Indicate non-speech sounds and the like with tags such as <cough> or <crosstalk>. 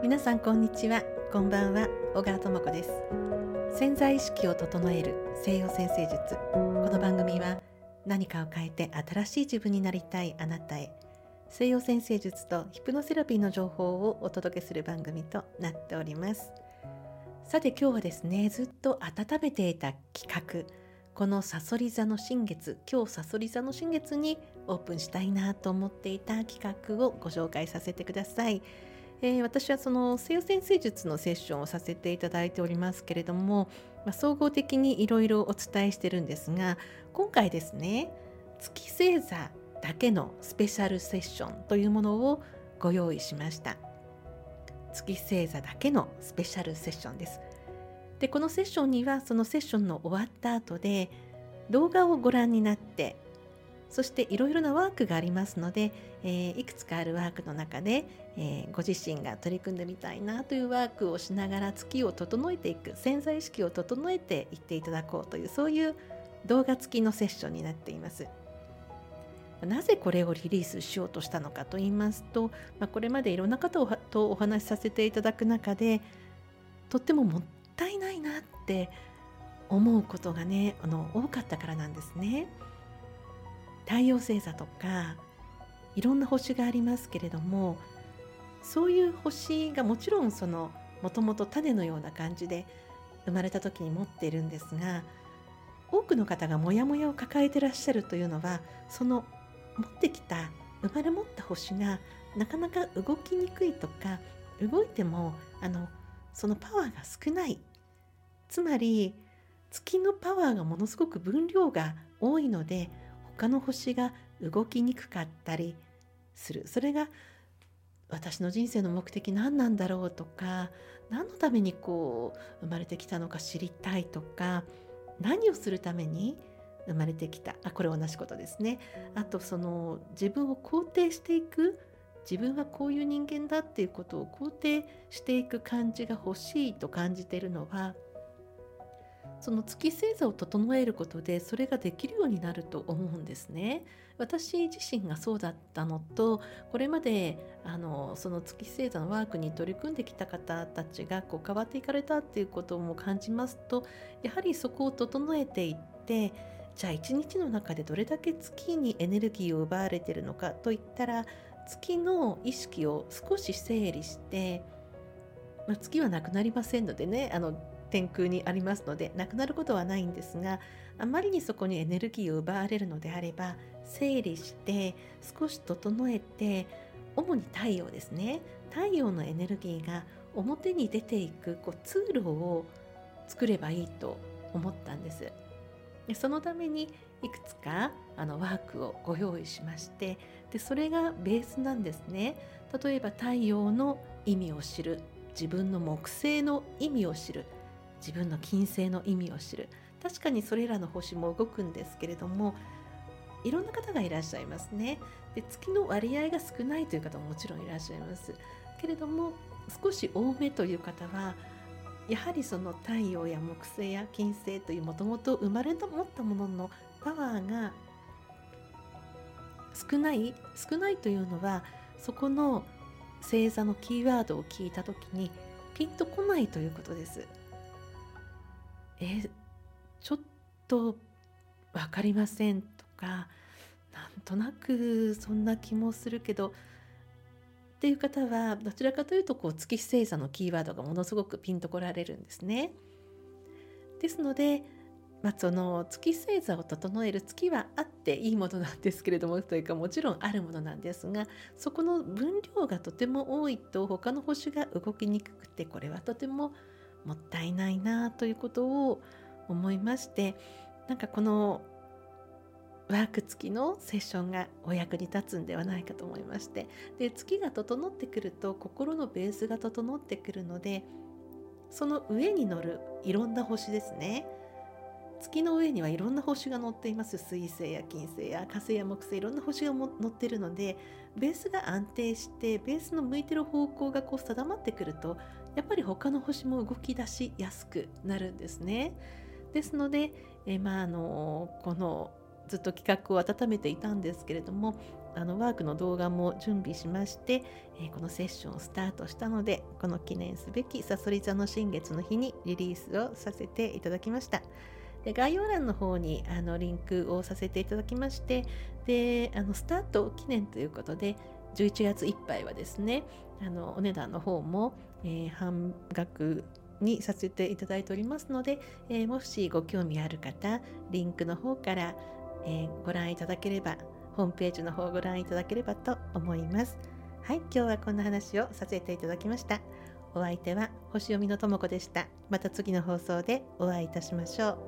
皆さんこんにちは。こんばんは。小川智子です。潜在意識を整える西洋先生術。この番組は何かを変えて新しい自分になりたいあなたへ。西洋先生術とヒプノセラピーの情報をお届けする番組となっております。さて今日はですねずっと温めていた企画。このさそり座の新月。今日さそり座の新月にオープンしたいなと思っていた企画をご紹介させてください。えー、私はその西洋先生術のセッションをさせていただいておりますけれども、まあ、総合的にいろいろお伝えしてるんですが今回ですね月星座だけのスペシャルセッションというものをご用意しました。月星座だけのスペシャルセッションです。でこのセッションにはそのセッションの終わった後で動画をご覧になってそしていろいろなワークがありますので、えー、いくつかあるワークの中で、えー、ご自身が取り組んでみたいなというワークをしながら月を整えていく潜在意識を整えていっていただこうというそういう動画付きのセッションになっています。なぜこれをリリースしようとしたのかと言いますと、まあ、これまでいろんな方とお話しさせていただく中でとってももったいないなって思うことがねあの多かったからなんですね。太陽星座とかいろんな星がありますけれどもそういう星がもちろんそのもともと種のような感じで生まれた時に持っているんですが多くの方がモヤモヤを抱えてらっしゃるというのはその持ってきた生まれ持った星がなかなか動きにくいとか動いてもあのそのパワーが少ない。つまり月のパワーがものすごく分量が多いので他の星が動きにくかったりする。それが私の人生の目的何なんだろうとか何のためにこう生まれてきたのか知りたいとか何をするために生まれてきた。あこれ同じことですね。あとその自分を肯定していく。自分はこういう人間だっていうことを肯定していく感じが欲しいと感じているのはその月星座を整えることでそれができるようになると思うんですね。私自身がそうだったのとこれまであのその月星座のワークに取り組んできた方たちがこう変わっていかれたっていうことも感じますとやはりそこを整えていってじゃあ一日の中でどれだけ月にエネルギーを奪われてるのかといったら月の意識を少し整理して、まあ、月はなくなりませんのでねあの天空にありますのでなくなることはないんですがあまりにそこにエネルギーを奪われるのであれば整理して少し整えて主に太陽ですね。太陽のエネルギーが表に出ていくこう通路を作ればいいと思ったんです。でそのためにいくつかあのワークをご用意しましてでそれがベースなんですね。例えば太陽の意味を知る自分の木星の意味を知る自分の金星の意味を知る。確かにそれらの星も動くんですけれどもいろんな方がいらっしゃいますね。で月の割合が少ないという方ももちろんいらっしゃいます。けれども少し多めという方はやはりその太陽や木星や金星というもともと生まれ持ったもののパワーが少ない少ないというのはそこの星座のキーワードを聞いた時にピンとこないということです。えちょっと分かりませんとかなんとなくそんな気もするけどっていう方はどちらかというとこう月星座のキーワードがものすごくピンとこられるんですね。ですので、まあ、その月星座を整える月はあっていいものなんですけれども <laughs> というかもちろんあるものなんですがそこの分量がとても多いと他の星が動きにくくてこれはとてももったいないなということを思いましてなんかこのワーク付きのセッションがお役に立つんではないかと思いましてで月が整ってくると心のベースが整ってくるのでその上に乗るいろんな星ですね。月の上にはいろんな星が乗っています水星や金星や火星や木星いろんな星が乗ってるのでベースが安定してベースの向いてる方向がこう定まってくるとやっぱり他の星も動き出しやすくなるんですね。ですので、えまあ、あのこのずっと企画を温めていたんですけれどもあのワークの動画も準備しまして、え、このセッションをスタートしたのでこの記念すべきさそり座の新月の日にリリースをさせていただきましたで概要欄の方にあのリンクをさせていただきましてであのスタート記念ということで11月いっぱいはですねあのお値段の方も、えー、半額にさせていただいておりますので、えー、もしご興味ある方リンクの方から、えー、ご覧いただければホームページの方をご覧いただければと思います。はい今日はこんな話をさせていただきました。お相手は星読みのともこでした。また次の放送でお会いいたしましょう。